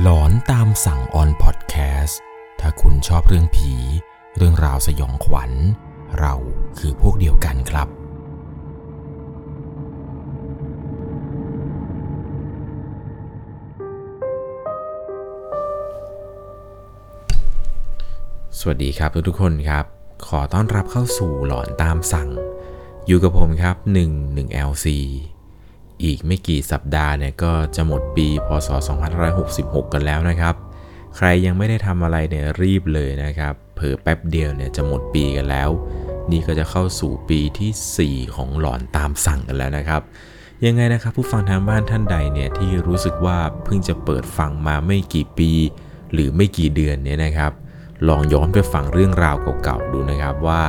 หลอนตามสั่งออนพอดแคสต์ถ้าคุณชอบเรื่องผี เรื่องราวสยองขวัญ เราคือพวกเดียวกันครับ สวัสดีครับทุกๆคนครับ ขอต้อนรับเข้าสู่หลอนตามสั่ง อยู่กับผมครับ 1 1 LC อีกไม่กี่สัปดาห์เนี่ยก็จะหมดปีพศ 2566 กันแล้วนะครับ ใครยังไม่ได้ทำอะไรเนี่ยรีบเลยนะครับ เผลอแป๊บเดียวเนี่ยจะหมดปีกันแล้ว นี่ก็จะเข้าสู่ปีที่ 4 ของหลอนตามสั่งกันแล้วนะครับ ยังไงนะครับผู้ฟังทางบ้านท่านใดเนี่ยที่รู้สึกว่าเพิ่งจะเปิดฟังมาไม่กี่ปี หรือไม่กี่เดือนเนี่ยนะครับ ลองย้อนไปฟังเรื่องราวเก่าๆดูนะครับว่า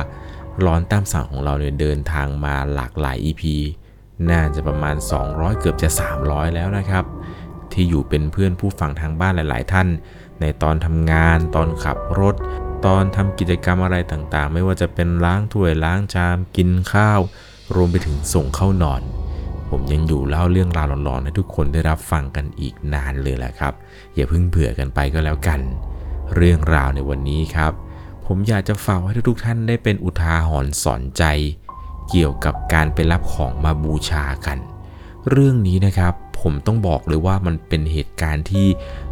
ร้อนตามสั่งของเราเนี่ยเดินทางมาหลากหลาย EP น่าจะประมาณ 200 เกือบจะ 300 แล้วนะครับ ที่อยู่เป็นเพื่อนผู้ฟังทางบ้านหลาย ๆ ท่าน ในตอนทำงาน ตอนขับรถ ตอนทำกิจกรรมอะไรต่างๆ ไม่ว่าจะเป็นล้างถ้วยล้างชามกินข้าว รวมไปถึงส่งเข้านอน ผมยังอยู่เล่าเรื่องราวหลอนๆให้ทุกคนได้รับฟังกันอีกนานเลยแหละครับ อย่าเพิ่งเบื่อกันไปก็แล้วกัน เรื่องราวในวันนี้ครับ ผมอยากจะฝากให้ทุกๆท่านได้เป็นอุทาหรณ์สอนใจ เกี่ยวกับการไปรับของมาบูชากัน เรื่องนี้นะครับผมต้องบอกเลยว่ามันเป็นเหตุการณ์ที่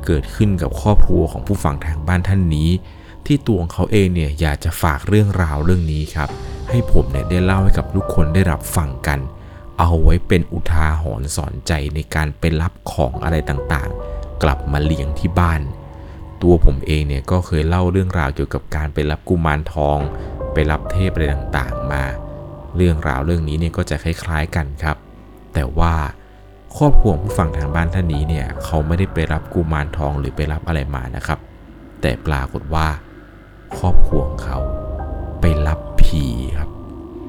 เกิดขึ้นกับครอบครัวของผู้ฟังทางบ้านท่านนี้ ที่ตัวของเขาเองเนี่ยอยากจะฝากเรื่องราวเรื่องนี้ครับ ให้ผมเนี่ยได้เล่าให้กับทุกคนได้รับฟังกัน เอาไว้เป็นอุทาหรณ์สอนใจในการไปรับของอะไรต่างๆ กลับมาเลี้ยงที่บ้าน ตัวผมเองเนี่ยก็เคยเล่าเรื่องราวเกี่ยวกับการไปรับกุมารทอง ไปรับเทพอะไรต่างๆ มา เรื่องราวเรื่องนี้เนี่ยก็จะคล้ายๆกันครับ แต่ว่าครอบครัวผู้ฟังทางบ้านท่านนี้เนี่ยเขาไม่ได้ไปรับกุมารทองหรือไปรับอะไรมานะครับ แต่ปรากฏว่า ครอบครัวของเขาไปรับผีครับ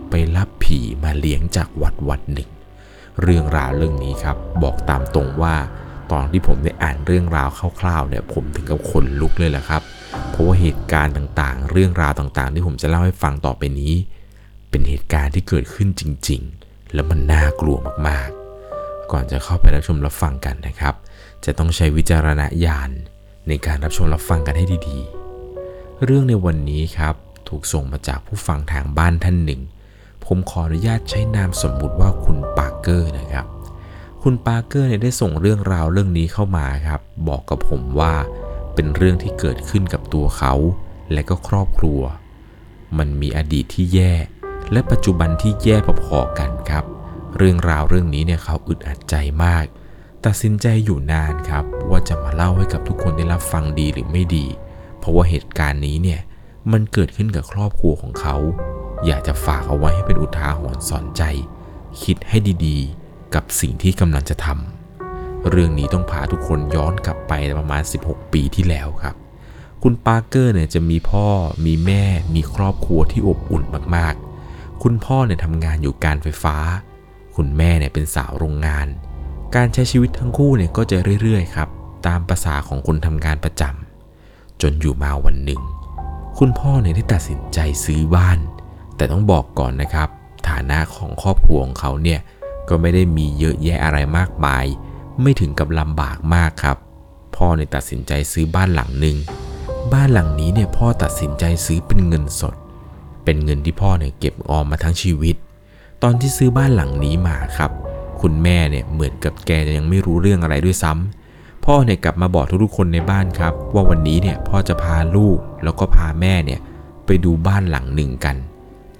ไปรับผีมาเลี้ยงจากวัดวัดหนึ่ง เรื่องราวเรื่องนี้ครับ บอกตามตรงว่าตอนที่ผมได้อ่านเรื่องราวคร่าวๆเนี่ยผมถึงกับขนลุกเลยแหละครับ เพราะว่าเหตุการณ์ต่างๆ เรื่องราวต่างๆ ที่ผมจะเล่าให้ฟังต่อไปนี้ เป็นเหตุการณ์ที่เกิดขึ้นจริง ๆ แล้วมันน่ากลัวมากๆ ก่อนจะเข้าไปรับชมรับฟังกันนะครับ จะต้องใช้วิจารณญาณในการรับชมรับฟังกันให้ดีๆ เรื่องในวันนี้ครับถูกส่งมาจากผู้ฟังทางบ้านท่านหนึ่ง ผมขออนุญาตใช้นามสมมุติว่าคุณปาร์เกอร์นะครับ คุณปาร์เกอร์เนี่ยได้ส่งเรื่องราวเรื่องนี้เข้ามาครับ บอกกับผมว่าเป็นเรื่องที่เกิดขึ้นกับตัวเขา และก็ครอบครัว มันมีอดีตที่แย่ และปัจจุบันที่แย่พอๆกันครับ เรื่องราวเรื่องนี้เนี่ยเขาอึดอัดใจมาก ตัดสินใจอยู่นานครับ ว่าจะมาเล่าให้กับทุกคนได้รับฟังดีหรือไม่ดี เพราะว่าเหตุการณ์นี้เนี่ยมันเกิดขึ้นกับครอบครัวของเขา อยากจะฝากเอาไว้ให้เป็นอุทาหรณ์สอนใจ คิดให้ดีๆ กับสิ่งที่กำลังจะทำเรื่องนี้ต้องพาทุกคนย้อนกลับไปประมาณ 16 ปีที่แล้วครับคุณปาร์เกอร์เนี่ยจะมีพ่อ มีแม่ มีครอบครัวที่อบอุ่นมากๆ คุณพ่อเนี่ยทำงานอยู่การไฟฟ้า คุณแม่เนี่ยเป็นสาวโรงงาน การใช้ชีวิตทั้งคู่เนี่ยก็จะเรื่อยๆครับ ตามประษาของคนทำงานประจำจนอยู่มาวันหนึ่ง คุณพ่อเนี่ยได้ตัดสินใจซื้อบ้าน แต่ต้องบอกก่อนนะครับ ฐานะของครอบครัวของเขาเนี่ยก็ไม่ได้มีเยอะแยะอะไรมากมาย ไม่ถึงกับลำบากมากครับ พ่อเนี่ยตัดสินใจซื้อบ้านหลังหนึ่งบ้านหลังนี้เนี่ยพ่อตัดสินใจซื้อเป็นเงินสด เป็นเงินที่พ่อเนี่ยเก็บออมมาทั้งชีวิต ตอนที่ซื้อบ้านหลังนี้มาครับ คุณแม่เนี่ยเหมือนกับแกจะยังไม่รู้เรื่องอะไรด้วยซ้ำพ่อเนี่ยกลับมาบอกทุกๆคนในบ้านครับ ว่าวันนี้เนี่ยพ่อจะพาลูกแล้วก็พาแม่เนี่ยไปดูบ้านหลังหนึ่งกัน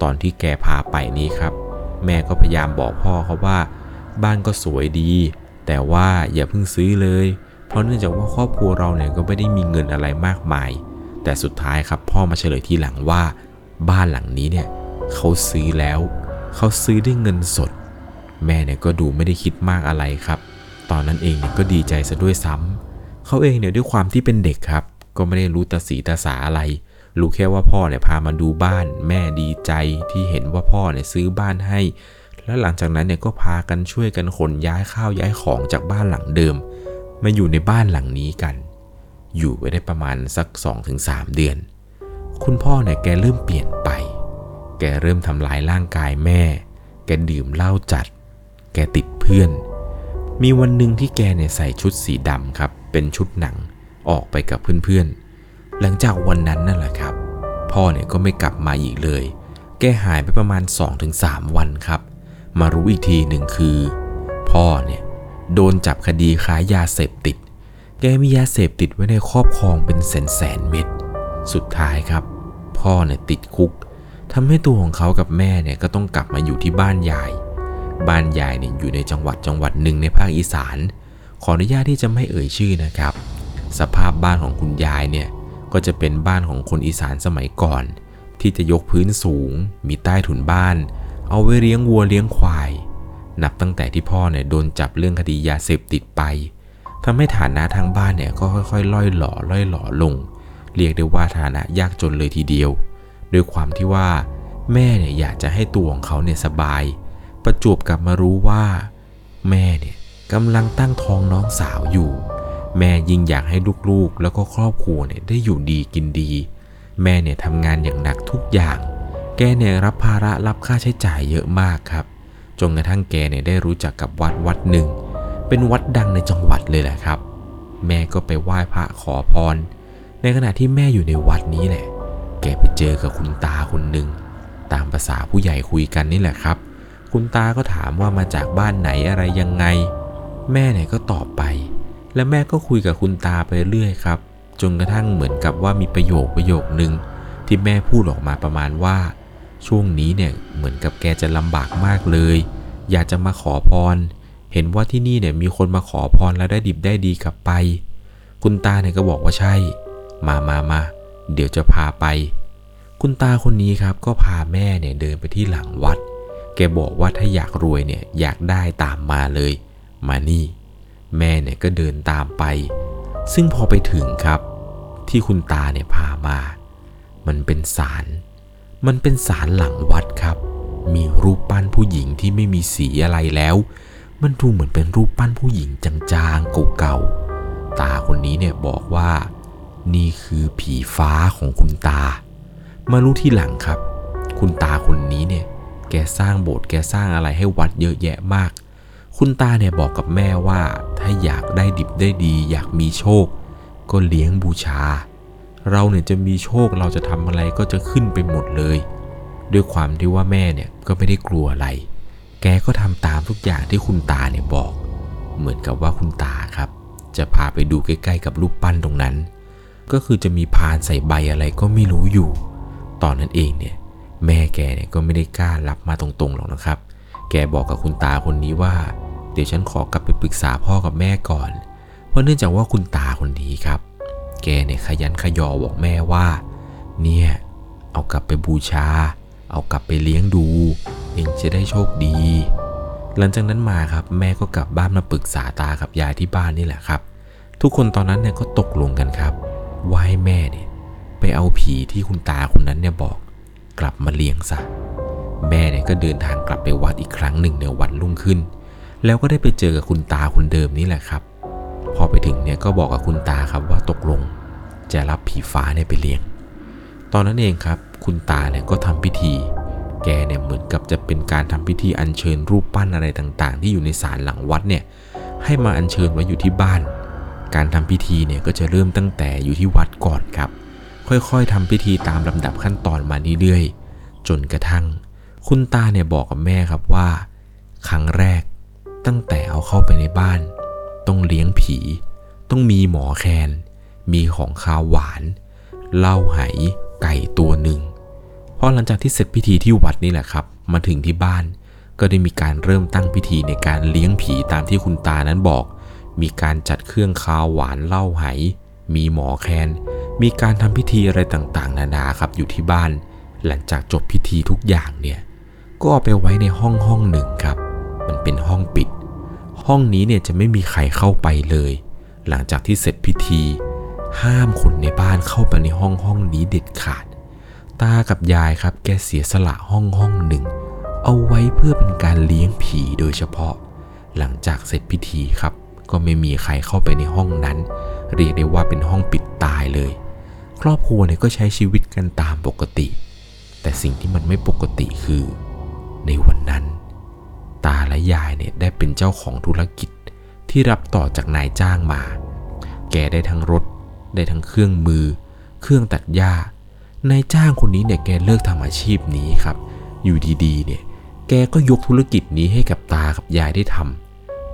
ตอนที่แกพาไปนี้ครับ แม่ก็พยายามบอกพ่อเขาว่า บ้านก็สวยดี แต่ว่าอย่าเพิ่งซื้อเลย เพราะเนื่องจากว่าครอบครัวเราเนี่ยก็ไม่ได้มีเงินอะไรมากมาย แต่สุดท้ายครับพ่อมาเฉลยทีหลังว่า บ้านหลังนี้เนี่ยเขาซื้อแล้ว เขาซื้อด้วยเงินสด แม่เนี่ยก็ดูไม่ได้คิดมากอะไรครับ ตอนนั้นเองเนี่ยก็ดีใจซะด้วยซ้ำเขาเองเนี่ยด้วยความที่เป็นเด็กครับ ก็ไม่ได้รู้ตาสีตาสาอะไร รู้แค่ว่าพ่อเนี่ยพามาดูบ้าน แม่ดีใจที่เห็นว่าพ่อเนี่ยซื้อบ้านให้ แล้วหลังจากนั้นเนี่ยก็พากันช่วยกันขนย้ายข้าวย้ายของจากบ้านหลังเดิม มาอยู่ในบ้านหลังนี้กัน อยู่ไปได้ประมาณสัก 2-3 เดือน คุณพ่อเนี่ยแกเริ่มเปลี่ยนไป แกเริ่มทำลายร่างกายแม่ แกดื่มเหล้าจัด แกติดเพื่อน มีวันหนึ่งที่แกเนี่ยใส่ชุดสีดำครับ เป็นชุดหนัง ออกไปกับเพื่อนๆ หลังจากวันนั้นนั่นแหละครับ พ่อเนี่ยก็ไม่กลับมาอีกเลย แกหายไปประมาณ 2-3 วันครับ มารู้อีกทีหนึ่งคือ พ่อเนี่ยโดนจับคดีค้ายาเสพติด แกมียาเสพติดไว้ในครอบครองเป็นแสนแสนเม็ด สุดท้ายครับ พ่อเนี่ยติดคุกทำให้ตัวของเขากับแม่เนี่ยก็ต้องกลับมาอยู่ที่บ้านยาย บ้านยายเนี่ยอยู่ในจังหวัดจังหวัดหนึ่งในภาคอีสาน ขออนุญาตที่จะไม่เอ่ยชื่อนะครับ สภาพบ้านของคุณยายเนี่ยก็จะเป็นบ้านของคนอีสานสมัยก่อน ที่จะยกพื้นสูง มีใต้ถุนบ้าน เอาไว้เลี้ยงวัวเลี้ยงควาย นับตั้งแต่ที่พ่อเนี่ยโดนจับเรื่องคดียาเสพติดไปทำให้ฐานะทางบ้านเนี่ยก็ค่อยๆล่อยหล่อล่อยหล่อลง เรียกได้ว่าฐานะยากจนเลยทีเดียว ด้วยความที่ว่า แม่เนี่ยอยากจะให้ตัวของเขาเนี่ยสบาย ประจวบกับมารู้ว่า แม่เนี่ยกำลังตั้งท้องน้องสาวอยู่ แม่ยิ่งอยากให้ลูกๆ แล้วก็ครอบครัวเนี่ยได้อยู่ดีกินดี แม่เนี่ยทำงานอย่างหนักทุกอย่าง แกเนี่ยรับภาระรับค่าใช้จ่ายเยอะมากครับจนกระทั่งแกเนี่ยได้รู้จักกับวัดวัดหนึ่ง เป็นวัดดังในจังหวัดเลยแหละครับ แม่ก็ไปไหว้พระขอพร ในขณะที่แม่อยู่ในวัดนี้แหละ แกไปเจอกับคุณตาคนหนึ่ง ตามภาษาผู้ใหญ่คุยกันนี่แหละครับ คุณตาก็ถามว่ามาจากบ้านไหนอะไรยังไง แม่เนี่ยก็ตอบไป และแม่ก็คุยกับคุณตาไปเรื่อยครับ จนกระทั่งเหมือนกับว่ามีประโยคประโยคหนึ่งที่แม่พูดออกมาประมาณว่า ช่วงนี้เนี่ยเหมือนกับแกจะลำบากมากเลย อยากจะมาขอพร เห็นว่าที่นี่เนี่ยมีคนมาขอพรแล้วได้ดิบได้ดีกลับไป คุณตาเนี่ยก็บอกว่าใช่ มามามาเดี๋ยวจะพาไป คุณตาคนนี้ครับก็พาแม่เนี่ยเดินไปที่หลังวัด แกบอกว่าถ้าอยากรวยเนี่ยอยากได้ตามมาเลย มานี่ แม่เนี่ยก็เดินตามไป ซึ่งพอไปถึงครับ ที่คุณตาเนี่ยพามา มันเป็นศาล มันเป็นศาลหลังวัดครับ มีรูปปั้นผู้หญิงที่ไม่มีสีอะไรแล้ว มันดูเหมือนเป็นรูปปั้นผู้หญิงจางๆเก่าๆตาคนนี้เนี่ยบอกว่า นี่คือผีฟ้าของคุณตา มารู้ที่หลังครับ คุณตาคนนี้เนี่ย แกสร้างโบสถ์แกสร้างอะไรให้วัดเยอะแยะมาก คุณตาเนี่ยบอกกับแม่ว่า ถ้าอยากได้ดิบได้ดี อยากมีโชค ก็เลี้ยงบูชา เราเนี่ยจะมีโชคเราจะทำอะไรก็จะขึ้นไปหมดเลย ด้วยความที่ว่าแม่เนี่ยก็ไม่ได้กลัวอะไร แกก็ทำตามทุกอย่างที่คุณตาเนี่ยบอก เหมือนกับว่าคุณตาครับ จะพาไปดูใกล้ๆกับรูปปั้นตรงนั้น ก็คือจะมีพานใส่ใบอะไรก็ไม่รู้อยู่ ตอนนั้นเองเนี่ย แม่แกเนี่ยก็ไม่ได้กล้ารับมาตรงๆหรอกนะครับ แกบอกกับคุณตาคนนี้ว่า เดี๋ยวฉันขอกลับไปปรึกษาพ่อกับแม่ก่อน เพราะเนื่องจากว่าคุณตาคนนี้ครับ แกเนี่ยขยันขยอบอกแม่ว่า เนี่ย เอากลับไปบูชา เอากลับไปเลี้ยงดู เองจะได้โชคดี หลังจากนั้นมาครับแม่ก็กลับบ้านมาปรึกษาตากับยายที่บ้านนี่แหละครับ ทุกคนตอนนั้นเนี่ยก็ตกลงกันครับ ว่าให้แม่เนี่ยไปเอาผีที่คุณตาคนนั้นเนี่ยบอกกลับมาเลี้ยงซะ แม่เนี่ยก็เดินทางกลับไปวัดอีกครั้งหนึ่งในวันรุ่งขึ้น แล้วก็ได้ไปเจอกับคุณตาคนเดิมนี่แหละครับ พอไปถึงเนี่ยก็บอกกับคุณตาครับว่าตกลงจะรับผีฟ้าเนี่ยไปเลี้ยง ตอนนั้นเองครับคุณตาเนี่ยก็ทำพิธี แกเนี่ยเหมือนกับจะเป็นการทำพิธีอัญเชิญรูปปั้นอะไรต่างๆ ที่อยู่ในศาลหลังวัดเนี่ยให้มาอัญเชิญไว้อยู่ที่บ้าน การทำพิธีเนี่ยก็จะเริ่มตั้งแต่อยู่ที่วัดก่อนครับ ค่อยๆทำพิธีตามลำดับขั้นตอนมาเรื่อยๆ จนกระทั่ง คุณตาเนี่ยบอกกับแม่ครับว่า ครั้งแรกตั้งแต่เอาเข้าไปในบ้าน ต้องเลี้ยงผี ต้องมีหมอแคน มีของคาวหวานเหล้าไหไก่ตัวหนึ่งพอหลังจากที่เสร็จพิธีที่วัดนี่แหละครับ มาถึงที่บ้านก็ได้มีการเริ่มตั้งพิธีในการเลี้ยงผีตามที่คุณตานั้นบอก มีการจัดเครื่องคาวหวานเหล้าไห มีหมอแคน มีการทำพิธีอะไรต่างๆ นานาครับอยู่ที่บ้าน หลังจากจบพิธีทุกอย่างเนี่ยก็เอาไปไว้ในห้องห้องหนึ่งครับ มันเป็นห้องปิด ห้องนี้เนี่ยจะไม่มีใครเข้าไปเลย หลังจากที่เสร็จพิธี ห้ามคนในบ้านเข้าไปในห้องห้องนี้เด็ดขาด ตากับยายครับแกเสียสละห้องห้องหนึ่ง เอาไว้เพื่อเป็นการเลี้ยงผีโดยเฉพาะ หลังจากเสร็จพิธีครับ ก็ไม่มีใครเข้าไปในห้องนั้น เรียกได้ว่าเป็นห้องปิดตายเลย ครอบครัวเนี่ยก็ใช้ชีวิตกันตามปกติ แต่สิ่งที่มันไม่ปกติคือ ในวันนั้น ตาและยายเนี่ยได้เป็นเจ้าของธุรกิจที่รับต่อจากนายจ้างมา แกได้ทั้งรถ ได้ทั้งเครื่องมือ เครื่องตัดหญ้านายจ้างคนนี้เนี่ยแกเลิกทำอาชีพนี้ครับ อยู่ดีๆเนี่ยแกก็ยกธุรกิจนี้ให้กับตากับยายได้ทำ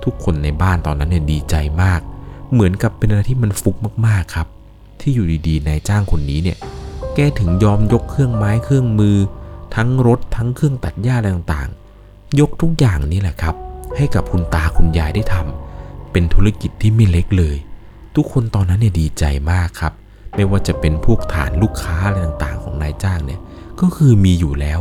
ทุกคนในบ้านตอนนั้นเนี่ยดีใจมาก เหมือนกับเป็นอะไรที่มันฟุกมากๆครับ ที่อยู่ดีๆนายจ้างคนนี้เนี่ย แกถึงยอมยกเครื่องไม้เครื่องมือ ทั้งรถทั้งเครื่องตัดหญ้าอะไรต่างๆ ยกทุกอย่างนี้แหละครับ ให้กับคุณตาคุณยายได้ทำเป็นธุรกิจที่ไม่เล็กเลย ทุกคนตอนนั้นเนี่ยดีใจมากครับ ไม่ว่าจะเป็นพวกฐานลูกค้าอะไรต่างๆ ของนายจ้างเนี่ยก็คือมีอยู่แล้ว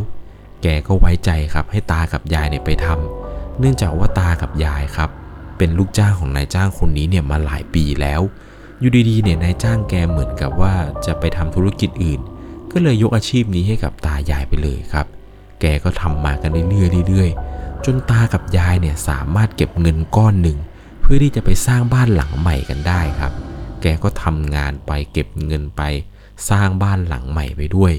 แกก็ไว้ใจครับให้ตากับยายเนี่ยไปทำ เนื่องจากว่าตากับยายครับ เป็นลูกจ้างของนายจ้างคนนี้เนี่ยมาหลายปีแล้ว อยู่ดีๆเนี่ยนายจ้างแกเหมือนกับว่าจะไปทำธุรกิจอื่น ก็เลยยกอาชีพนี้ให้กับตายายไปเลยครับ แกก็ทำมากันเรื่อยๆเรื่อยๆจนตากับยายเนี่ยสามารถเก็บเงินก้อนหนึ่ง เพื่อที่จะไปสร้างบ้านหลังใหม่กันได้ครับ แกก็ทำงานไปเก็บเงินไปสร้างบ้านหลังใหม่ไปด้วย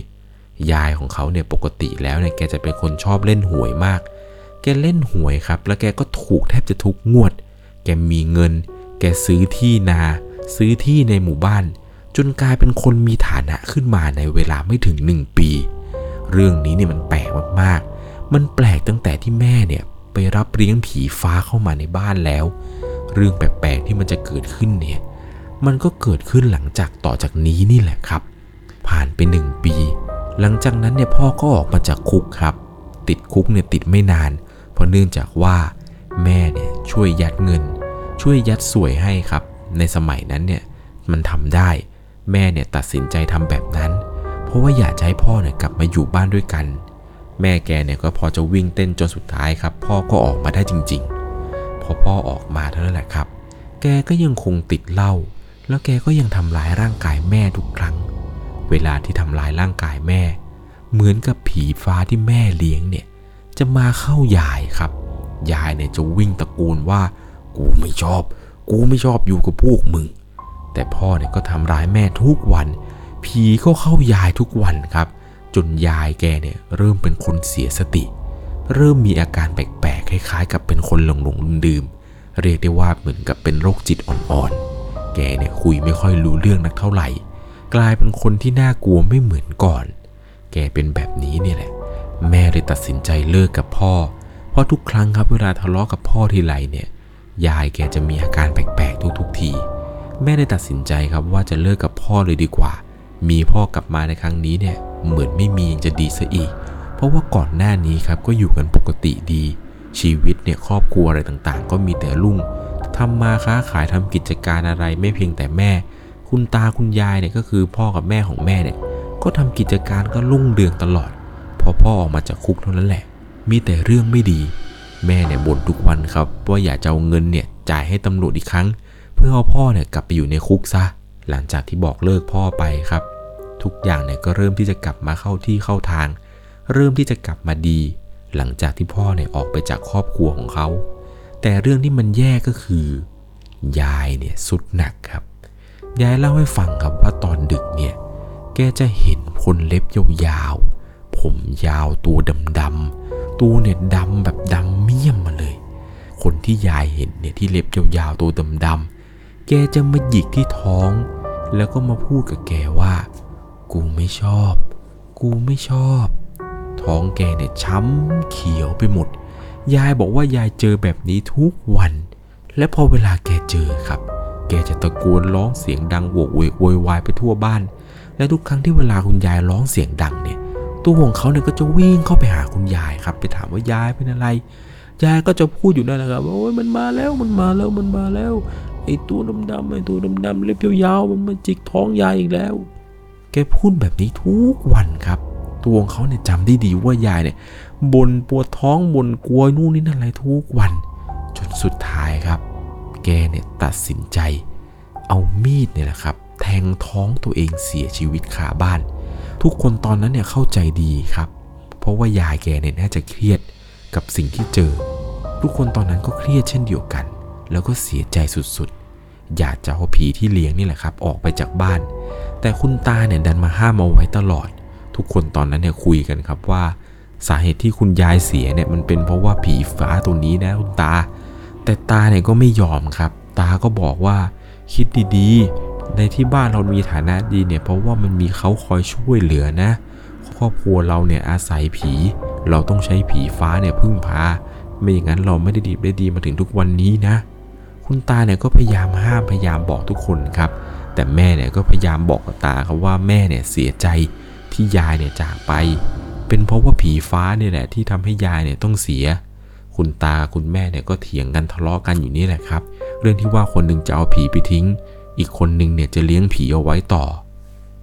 ยายของเขาเนี่ยปกติแล้วเนี่ยแกจะเป็นคนชอบเล่นหวยมาก แกเล่นหวยครับ แล้วแกก็ถูกแทบจะทุกงวด แกมีเงิน แกซื้อที่นา ซื้อที่ในหมู่บ้าน จนกลายเป็นคนมีฐานะขึ้นมาในเวลาไม่ถึง 1 ปี เรื่องนี้เนี่ยมันแปลกมากๆ มันแปลกตั้งแต่ที่แม่เนี่ยไปรับเลี้ยงผีฟ้าเข้ามาในบ้านแล้ว เรื่องแปลกๆที่มันจะเกิดขึ้นเนี่ย มันก็เกิดขึ้นหลังจากต่อจากนี้นี่แหละครับ ผ่านไปหนึ่งปี หลังจากนั้นเนี่ยพ่อก็ออกมาจากคุกครับ ติดคุกเนี่ยติดไม่นาน เพราะเนื่องจากว่าแม่เนี่ยช่วยยัดเงิน ช่วยยัดสวยให้ครับ ในสมัยนั้นเนี่ยมันทำได้แม่เนี่ยตัดสินใจทำแบบนั้น เพราะว่าอยากจะให้พ่อเนี่ยกลับมาอยู่บ้านด้วยกัน แม่แกเนี่ยก็พอจะวิ่งเต้นจนสุดท้ายครับ พ่อก็ออกมาได้จริง ๆ พอพ่อออกมาเท่านั้นแหละครับ แกก็ยังคงติดเหล้าแล้วแกก็ยังทำร้ายร่างกายแม่ทุกครั้ง เวลาที่ทำร้ายร่างกายแม่ เหมือนกับผีฟ้าที่แม่เลี้ยงเนี่ย จะมาเข้ายายครับ ยายเนี่ยจะวิ่งตะโกนว่า กูไม่ชอบ กูไม่ชอบอยู่กับพวกมึง แต่พ่อเนี่ยก็ทำร้ายแม่ทุกวัน ผีก็เข้ายายทุกวันครับ จนยายแกเนี่ยเริ่มเป็นคนเสียสติ เริ่มมีอาการแปลกๆคล้ายๆ กับเป็นคนหลงหลงดื่มเรียกได้ว่าเหมือนกับเป็นโรคจิตอ่อนๆ แกเนี่ยคุยไม่ค่อยรู้เรื่องนักเท่าไหร่ กลายเป็นคนที่น่ากลัวไม่เหมือนก่อน แกเป็นแบบนี้เนี่ยแหละ แม่เลยตัดสินใจเลิกกับพ่อ เพราะทุกครั้งครับเวลาทะเลาะกับพ่อทีไรเนี่ย ยายแกจะมีอาการแปลกๆทุกๆที แม่ได้ตัดสินใจครับว่าจะเลิกกับพ่อเลยดีกว่า มีพ่อกลับมาในครั้งนี้เนี่ยเหมือนไม่มียังจะดีซะอีก เพราะว่าก่อนหน้านี้ครับก็อยู่กันปกติดี ชีวิตเนี่ยครอบครัวอะไรต่างๆ ก็มีแต่รุ่งทำมาค้าขายทำกิจการอะไรไม่เพียงแต่แม่ คุณตาคุณยายเนี่ยก็คือพ่อกับแม่ของแม่เนี่ยก็ทำกิจการก็รุ่งเรืองตลอด พอพ่อออกมาจากคุกเท่านั้นแหละ มีแต่เรื่องไม่ดี แม่เนี่ยบ่นทุกวันครับ ว่าอยากจะเอาเงินเนี่ยจ่ายให้ตำรวจอีกครั้ง เพื่อเอาพ่อเนี่ยกลับไปอยู่ในคุกซะ หลังจากที่บอกเลิกพ่อไปครับ ทุกอย่างเนี่ยก็เริ่มที่จะกลับมาเข้าที่เข้าทาง เริ่มที่จะกลับมาดี หลังจากที่พ่อเนี่ยออกไปจากครอบครัวของเขา แต่เรื่องที่มันแย่ก็คือ ยายเนี่ยสุดหนักครับยายเล่าให้ฟังครับว่าตอนดึกเนี่ย แกจะเห็นคนเล็บยาวๆ ผมยาวตัวดำๆตัวเนี่ยดำแบบดำเมี่ยมมาเลย คนที่ยายเห็นเนี่ยที่เล็บยาวๆตัวดำๆแกจะมาหยิกที่ท้อง แล้วก็มาพูดกับแกว่า กูไม่ชอบ กูไม่ชอบ ท้องแกเนี่ยช้ำเขียวไปหมด ยายบอกว่ายายเจอแบบนี้ทุกวัน และพอเวลาแกเจอครับ แกจะตะโกนร้องเสียงดังโวกเวกโวยวายไปทั่วบ้าน และทุกครั้งที่เวลาคุณยายร้องเสียงดังเนี่ย ตัวของเขาเนี่ยก็จะวิ่งเข้าไปหาคุณยายครับ ไปถามว่ายายเป็นอะไร ยายก็จะพูดอยู่นั่นแหละครับว่าโอ้ยมันมาแล้วมันมาแล้วมันมาแล้วไอ้ตัวดำๆไอ้ตัวดำๆเล็บยาวๆมันมาจิกท้องยายอีกแล้ว แกพูดแบบนี้ทุกวันครับ ตัวของเขาเนี่ยจำได้ดีว่ายายเนี่ยบนปวดท้องบนกลัวนู่นนี่นั่นอะไรทุกวัน จนสุดท้ายครับ แกเนี่ยตัดสินใจ เอามีดเนี่ยแหละครับ แทงท้องตัวเองเสียชีวิตคาบ้าน ทุกคนตอนนั้นเนี่ยเข้าใจดีครับ เพราะว่ายายแกเนี่ยน่าจะเครียดกับสิ่งที่เจอ ทุกคนตอนนั้นก็เครียดเช่นเดียวกัน แล้วก็เสียใจสุดๆ อยากจะเอาผีที่เลี้ยงนี่แหละครับ ออกไปจากบ้าน แต่คุณตาเนี่ยดันมาห้ามเอาไว้ตลอด ทุกคนตอนนั้นเนี่ยคุยกันครับว่า สาเหตุที่คุณยายเสียเนี่ยมันเป็นเพราะว่าผีฟ้าตัวนี้นะคุณตา แต่ตาเนี่ยก็ไม่ยอมครับ ตาก็บอกว่าคิดดีๆ ในที่บ้านเรามีฐานะดีเนี่ยเพราะว่ามันมีเขาคอยช่วยเหลือนะ ครอบครัวเราเนี่ยอาศัยผี เราต้องใช้ผีฟ้าเนี่ยพึ่งพา ไม่อย่างนั้นเราไม่ได้ดีได้ดีมาถึงทุกวันนี้นะ คุณตาเนี่ยก็พยายามห้ามพยายามบอกทุกคนครับ แต่แม่เนี่ยก็พยายามบอกกับตาครับว่าแม่เนี่ยเสียใจที่ยายเนี่ยจากไป เป็นเพราะว่าผีฟ้าเนี่ยแหละที่ทำให้ยายเนี่ยต้องเสีย คุณตาคุณแม่เนี่ยก็เถียงกันทะเลาะกันอยู่นี่แหละครับ เรื่องที่ว่าคนหนึ่งจะเอาผีไปทิ้ง อีกคนหนึ่งเนี่ยจะเลี้ยงผีเอาไว้ต่อ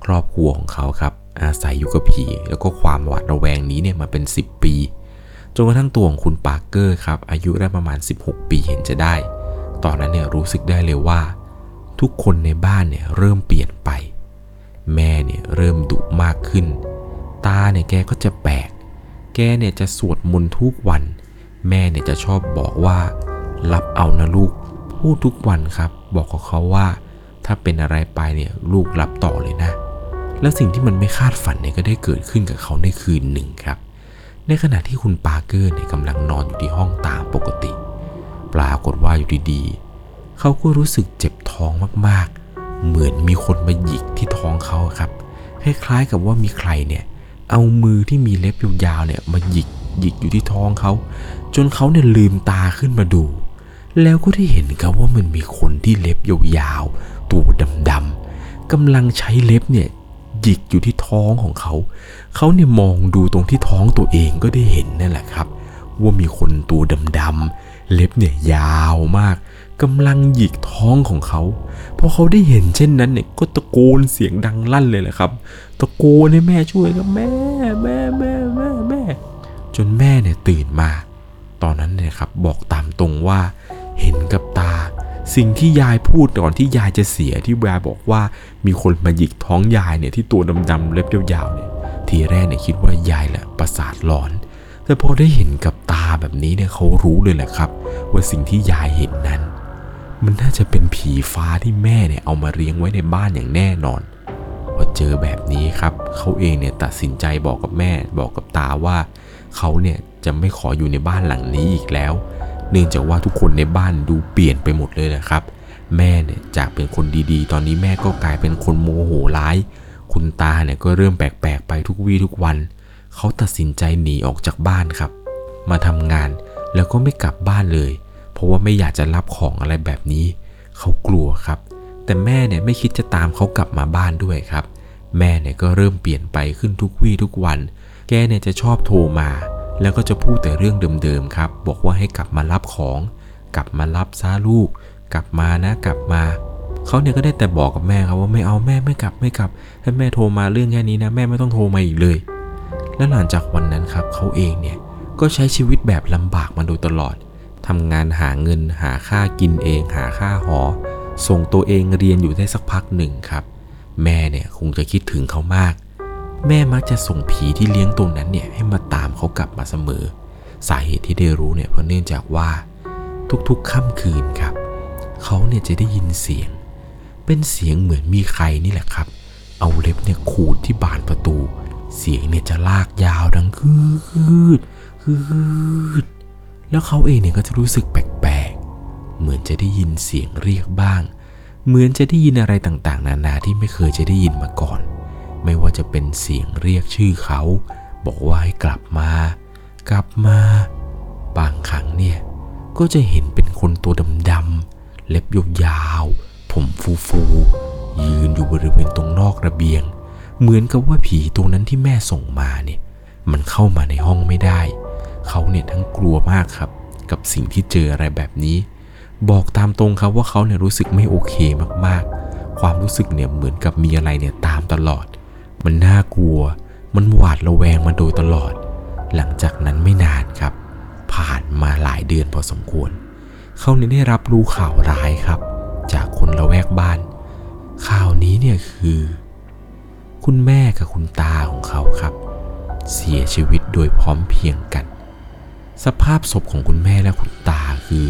ครอบครัวของเขาครับ อาศัยอยู่กับผี แล้วก็ความหวาดระแวงนี้เนี่ยมาเป็น 10 ปีจนกระทั่งตัวของคุณปาร์เกอร์ครับ อายุได้ประมาณ 16 ปีเห็นจะได้ ตอนนั้นเนี่ยรู้สึกได้เลยว่า ทุกคนในบ้านเนี่ยเริ่มเปลี่ยนไป แม่เนี่ยเริ่มดุมากขึ้น ตาเนี่ยแกก็จะแปลก แกเนี่ยจะสวดมนต์ทุกวัน แม่เนี่ยจะชอบบอกว่า รับเอานะลูก พูดทุกวันครับ บอกกับเขาว่า ถ้าเป็นอะไรไปเนี่ยลูกรับต่อเลยนะ แล้วสิ่งที่มันไม่คาดฝันเนี่ยก็ได้เกิดขึ้นกับเขาในคืนหนึ่งครับ ในขณะที่คุณปาร์เกอร์เนี่ยกำลังนอนอยู่ที่ห้องตามปกติ ปรากฏว่าอยู่ดีๆ เขาก็รู้สึกเจ็บท้องมากๆ เหมือนมีคนมาหยิกที่ท้องเขาครับคล้ายๆกับว่ามีใครเนี่ยเอามือที่มีเล็บยาวๆเนี่ยมาหยิกหยิกอยู่ที่ท้องเขา จนเขาเนี่ยลืมตาขึ้นมาดู แล้วก็ได้เห็นครับว่ามันมีคนที่เล็บยาวๆตัวดำๆกำลังใช้เล็บเนี่ยหยิกอยู่ที่ท้องของเขา เขาเนี่ยมองดูตรงที่ท้องตัวเองก็ได้เห็นนั่นแหละครับ ว่ามีคนตัวดำๆเล็บเนี่ยยาวมากกำลังหยิกท้องของเขาพอเขาได้เห็นเช่นนั้นเนี่ยก็ตะโกนเสียงดังลั่นเลยแหละครับ ตะโกนให้แม่ช่วยครับแม่แม่แม่แม่แม่จนแม่เนี่ยตื่นมา ตอนนั้นเนี่ยครับบอกตามตรงว่า เห็นกับตา สิ่งที่ยายพูดก่อนที่ยายจะเสียที่ยายบอกว่ามีคนมาหยิกท้องยายเนี่ยที่ตัวดำๆเล็บยาวๆเนี่ยทีแรกเนี่ยคิดว่ายายแหละประสาทหลอน แต่พอได้เห็นกับตาแบบนี้เนี่ยเขารู้เลยแหละครับ ว่าสิ่งที่ยายเห็นนั้น มันน่าจะเป็นผีฟ้าที่แม่เนี่ยเอามาเลี้ยงไว้ในบ้านอย่างแน่นอนพอเจอแบบนี้ครับเขาเองเนี่ยตัดสินใจบอกกับแม่บอกกับตาว่าเขาเนี่ยจะไม่ขออยู่ในบ้านหลังนี้อีกแล้ว เนื่องจากว่าทุกคนในบ้านดูเปลี่ยนไปหมดเลยนะครับ แม่เนี่ยจากเป็นคนดีๆ ตอนนี้แม่ก็กลายเป็นคนโมโหร้าย คุณตาเนี่ยก็เริ่มแปลกๆไปทุกวี่ทุกวัน เขาตัดสินใจหนีออกจากบ้านครับ มาทำงานแล้วก็ไม่กลับบ้านเลย เพราะว่าไม่อยากจะรับของอะไรแบบนี้ เขากลัวครับ แต่แม่เนี่ยไม่คิดจะตามเขากลับมาบ้านด้วยครับ แม่เนี่ยก็เริ่มเปลี่ยนไปขึ้นทุกวี่ทุกวัน แกเนี่ยจะชอบโทรมา แล้วก็จะพูดแต่เรื่องเดิมๆครับ บอกว่าให้กลับมารับของ กลับมารับซาลูก กลับมานะ กลับมาเขาเนี่ยก็ได้แต่บอกกับแม่ครับว่าไม่เอาแม่ไม่กลับไม่กลับถ้าแม่โทรมาเรื่องแค่นี้นะแม่ไม่ต้องโทรมาอีกเลย และหลังจากวันนั้นครับเขาเองเนี่ยก็ใช้ชีวิตแบบลำบากมาโดยตลอดทำงานหาเงินหาค่ากินเอง หาค่าหอ ส่งตัวเองเรียนอยู่ได้สักพักหนึ่งครับ แม่เนี่ยคงจะคิดถึงเขามาก แม่มักจะส่งผีที่เลี้ยงตัวนั้นเนี่ยให้มาตามเขากลับมาเสมอ สาเหตุที่ได้รู้เนี่ยเพราะเนื่องจากว่า ทุกๆค่ำคืนครับ เขาเนี่ยจะได้ยินเสียง เป็นเสียงเหมือนมีใครนี่แหละครับ เอาเล็บเนี่ยขูดที่บานประตู เสียงเนี่ยจะลากยาวดังคืดคืดแล้วเขาเองเนี่ยก็จะรู้สึกแปลกๆ เหมือนจะได้ยินเสียงเรียกบ้าง เหมือนจะได้ยินอะไรต่างๆ นานาที่ไม่เคยจะได้ยินมาก่อน ไม่ว่าจะเป็นเสียงเรียกชื่อเขา บอกว่าให้กลับมา กลับมา บางครั้งเนี่ย ก็จะเห็นเป็นคนตัวดำๆเล็บยาวๆผมฟูๆยืนอยู่บริเวณตรงนอกระเบียง เหมือนกับว่าผีตัวนั้นที่แม่ส่งมาเนี่ย มันเข้ามาในห้องไม่ได้ เขาเนี่ยทั้งกลัวมากครับ กับสิ่งที่เจออะไรแบบนี้ บอกตามตรงครับว่าเขาเนี่ยรู้สึกไม่โอเคมากๆ ความรู้สึกเนี่ยเหมือนกับมีอะไรเนี่ยตามตลอด มันน่ากลัว มันหวาดระแวงมาโดยตลอด หลังจากนั้นไม่นานครับ ผ่านมาหลายเดือนพอสมควร เขาเนี่ยได้รับรู้ข่าวร้ายครับ จากคนละแวกบ้าน ข่าวนี้เนี่ยคือ คุณแม่กับคุณตาของเขาครับ เสียชีวิตโดยพร้อมเพียงกัน สภาพศพของคุณแม่และคุณตาคือ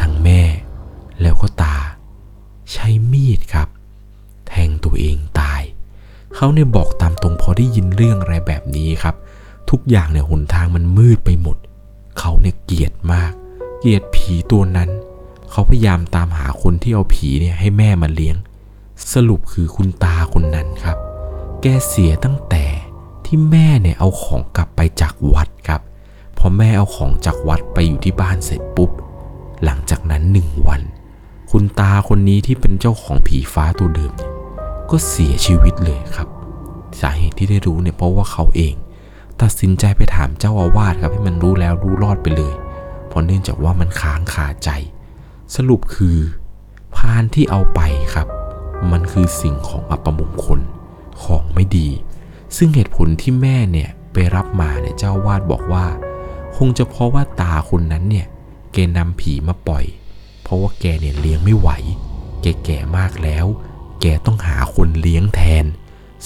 ทั้งแม่แล้วก็ตา ใช้มีดครับ แทงตัวเองตาย เขาเนี่ยบอกตามตรงพอได้ยินเรื่องอะไรแบบนี้ครับ ทุกอย่างเนี่ยหนทางมันมืดไปหมด เขาเนี่ยเกลียดมาก เกลียดผีตัวนั้น เขาพยายามตามหาคนที่เอาผีเนี่ยให้แม่มาเลี้ยง สรุปคือคุณตาคนนั้นครับ แกเสียตั้งแต่ที่แม่เนี่ยเอาของกลับไปจากวัดครับ พอแม่เอาของจากวัดไปอยู่ที่บ้านเสร็จปุ๊บ หลังจากนั้นหนึ่งวัน คุณตาคนนี้ที่เป็นเจ้าของผีฟ้าตัวเดิมเนี่ย ก็เสียชีวิตเลยครับ สาเหตุที่ได้รู้เนี่ยเพราะว่าเขาเอง ตัดสินใจไปถามเจ้าอาวาสครับให้มันรู้แล้วรู้รอดไปเลย เพราะเนื่องจากว่ามันค้างคาใจ สรุปคือพานที่เอาไปครับ มันคือสิ่งของอัปมงคลของไม่ดี ซึ่งเหตุผลที่แม่เนี่ยไปรับมาเนี่ยเจ้าอาวาดบอกว่า คงจะเพราะว่าตาคนนั้นเนี่ยแกนำผีมาปล่อย เพราะว่าแกเนี่ยเลี้ยงไม่ไหว แกแก่มากแล้ว แกต้องหาคนเลี้ยงแทน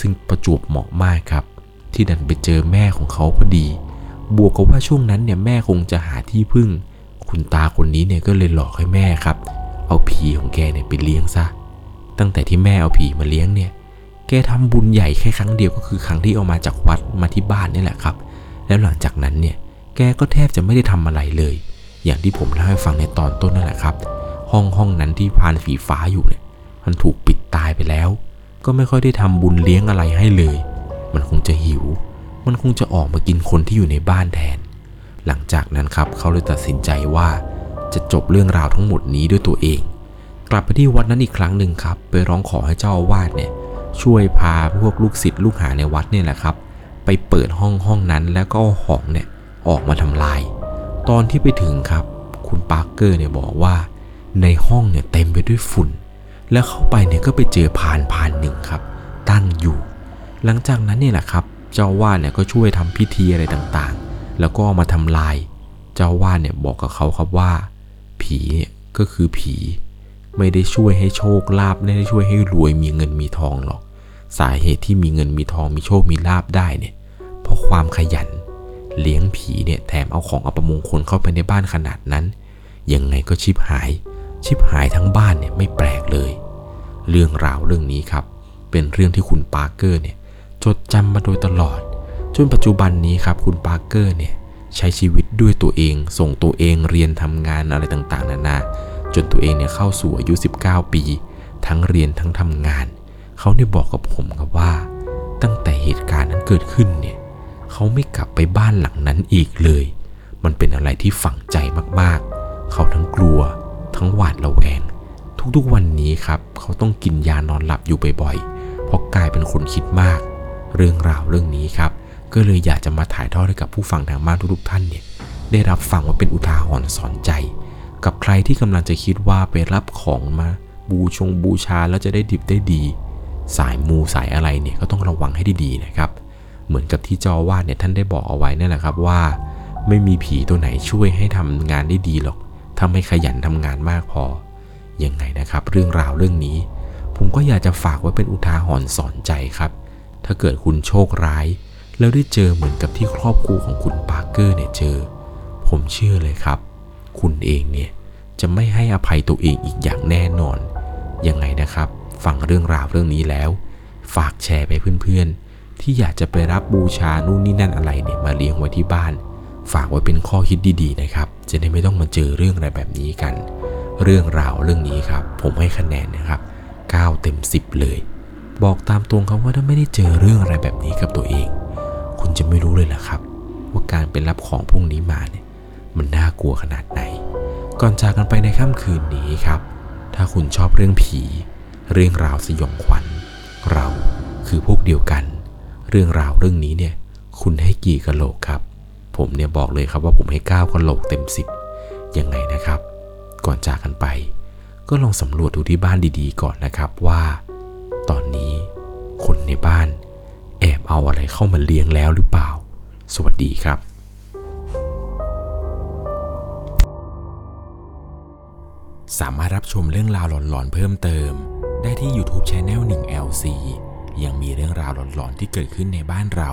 ซึ่งประจวบเหมาะมากครับ ที่ดันไปเจอแม่ของเขาพอดี บวกกับว่าช่วงนั้นเนี่ยแม่คงจะหาที่พึ่ง คุณตาคนนี้เนี่ยก็เลยหลอกให้แม่ครับ เอาผีของแกเนี่ยไปเลี้ยงซะ ตั้งแต่ที่แม่เอาผีมาเลี้ยงเนี่ย แกทำบุญใหญ่แค่ครั้งเดียวก็คือครั้งที่เอามาจากวัดมาที่บ้านนี่แหละครับ แล้วหลังจากนั้นเนี่ย แกก็แทบจะไม่ได้ทำอะไรเลย อย่างที่ผมเล่าให้ฟังในตอนต้นนั่นแหละครับ ห้องห้องนั้นที่พานผีฟ้าอยู่เนี่ย มันถูกปิดตายไปแล้ว ก็ไม่ค่อยได้ทำบุญเลี้ยงอะไรให้เลย มันคงจะหิว มันคงจะออกมากินคนที่อยู่ในบ้านแทน หลังจากนั้นครับเขาเลยตัดสินใจว่าจะจบเรื่องราวทั้งหมดนี้ด้วยตัวเอง กลับไปที่วัดนั้นอีกครั้งหนึ่งครับ ไปร้องขอให้เจ้าอาวาสเนี่ยช่วยพาพวกลูกศิษย์ลูกหาในวัดเนี่ยแหละครับ ไปเปิดห้องห้องนั้นแล้วก็ของเนี่ยออกมาทำลาย ตอนที่ไปถึงครับ คุณปาร์เกอร์เนี่ยบอกว่า ในห้องเนี่ยเต็มไปด้วยฝุ่น แล้วเข้าไปเนี่ยก็ไปเจอพานพานหนึ่งครับ ตั้งอยู่ หลังจากนั้นเนี่ยแหละครับ เจ้าวาดเนี่ยก็ช่วยทำพิธีอะไรต่างๆ แล้วก็ามาทำลาย เจ้าวาดเนี่ยบอกกับเขาครับว่า ผีเนี่ยก็คือผี ไม่ได้ช่วยให้โชคลาภไม่ได้ช่วยให้รวยมีเงินมีทองหรอก สาเหตุที่มีเงินมีทองมีโชคมีลาภได้เนี่ย เพราะความขยัน เลี้ยงผีเนี่ยแถมเอาของอัปมงคลเข้าไปในบ้านขนาดนั้น ยังไงก็ชิบหาย ชิบหายทั้งบ้านเนี่ยไม่แปลกเลย เรื่องราวเรื่องนี้ครับ เป็นเรื่องที่คุณปาร์เกอร์เนี่ยจดจำมาโดยตลอด จนปัจจุบันนี้ครับคุณปาร์เกอร์เนี่ยใช้ชีวิตด้วยตัวเอง ส่งตัวเองเรียนทำงานอะไรต่างๆ นานา จนตัวเองเนี่ยเข้าสู่อายุ 19 ปี ทั้งเรียนทั้งทำงาน เขาเนี่ยบอกกับผมครับว่า ตั้งแต่เหตุการณ์นั้นเกิดขึ้นเนี่ยเขาไม่กลับไปบ้านหลังนั้นอีกเลย มันเป็นอะไรที่ฝังใจมากๆ เขาทั้งกลัว ทั้งหวาดระแวง ทุกๆวันนี้ครับ เขาต้องกินยานอนหลับอยู่บ่อยๆ เพราะกลายเป็นคนคิดมาก เรื่องราวเรื่องนี้ครับ ก็เลยอยากจะมาถ่ายทอดให้กับผู้ฟังทางบ้านทุกๆท่านเนี่ยได้รับฟังว่าเป็นอุทาหรณ์สอนใจ กับใครที่กำลังจะคิดว่าไปรับของมาบูชงบูชาแล้วจะได้ดิบได้ดี สายมูสายอะไรเนี่ยก็ต้องระวังให้ดีๆนะครับ เหมือนกับที่จอวาสเนี่ยท่านได้บอกเอาไว้นั่นแหละครับว่า ไม่มีผีตัวไหนช่วยให้ทำงานได้ดีหรอก ถ้าไม่ขยันทำงานมากพอ ยังไงนะครับ เรื่องราวเรื่องนี้ ผมก็อยากจะฝากไว้เป็นอุทาหรณ์สอนใจครับ ถ้าเกิดคุณโชคร้าย แล้วได้เจอเหมือนกับที่ครอบครัวของคุณปาร์เกอร์เนี่ยเจอ ผมเชื่อเลยครับ คุณเองเนี่ยจะไม่ให้อภัยตัวเองอีกอย่างแน่นอน ยังไงนะครับ ฟังเรื่องราวเรื่องนี้แล้ว ฝากแชร์ไปเพื่อนๆ ที่อยากจะไปรับบูชานู่นนี่นั่นอะไรเนี่ยมาเลี้ยงไว้ที่บ้าน ฝากไว้เป็นข้อคิดดีๆนะครับ จะได้ไม่ต้องมาเจอเรื่องอะไรแบบนี้กัน เรื่องราวเรื่องนี้ครับ ผมให้คะแนนนะครับ 9 เต็ม 10 เลย บอกตามตรงครับว่าถ้าไม่ได้เจอเรื่องอะไรแบบนี้กับตัวเอง คุณจะไม่รู้เลยล่ะครับ ว่าการเป็นรับของพวกนี้มาเนี่ยมันน่ากลัวขนาดไหน ก่อนจากกันไปในค่ำคืนนี้ครับ ถ้าคุณชอบเรื่องผี เรื่องราวสยองขวัญ เราคือพวกเดียวกัน เรื่องราวเรื่องนี้เนี่ย คุณให้กี่กะโหลกครับ ผมเนี่ยบอกเลยครับว่าผมให้9กะโหลกเต็ม 10 ยังไงนะครับ ก่อนจากกันไป ก็ลองสำรวจดูที่บ้านดีๆ ก่อนนะครับว่า ตอนนี้คนในบ้านแอบเอาอะไรเข้ามาเลี้ยงแล้วหรือเปล่า สวัสดีครับสามารถรับชมเรื่องราวหลอนๆเพิ่มเติม ได้ที่ YouTube Channel 1 LC ยังมีเรื่องราวหลอนๆที่เกิดขึ้นในบ้านเรา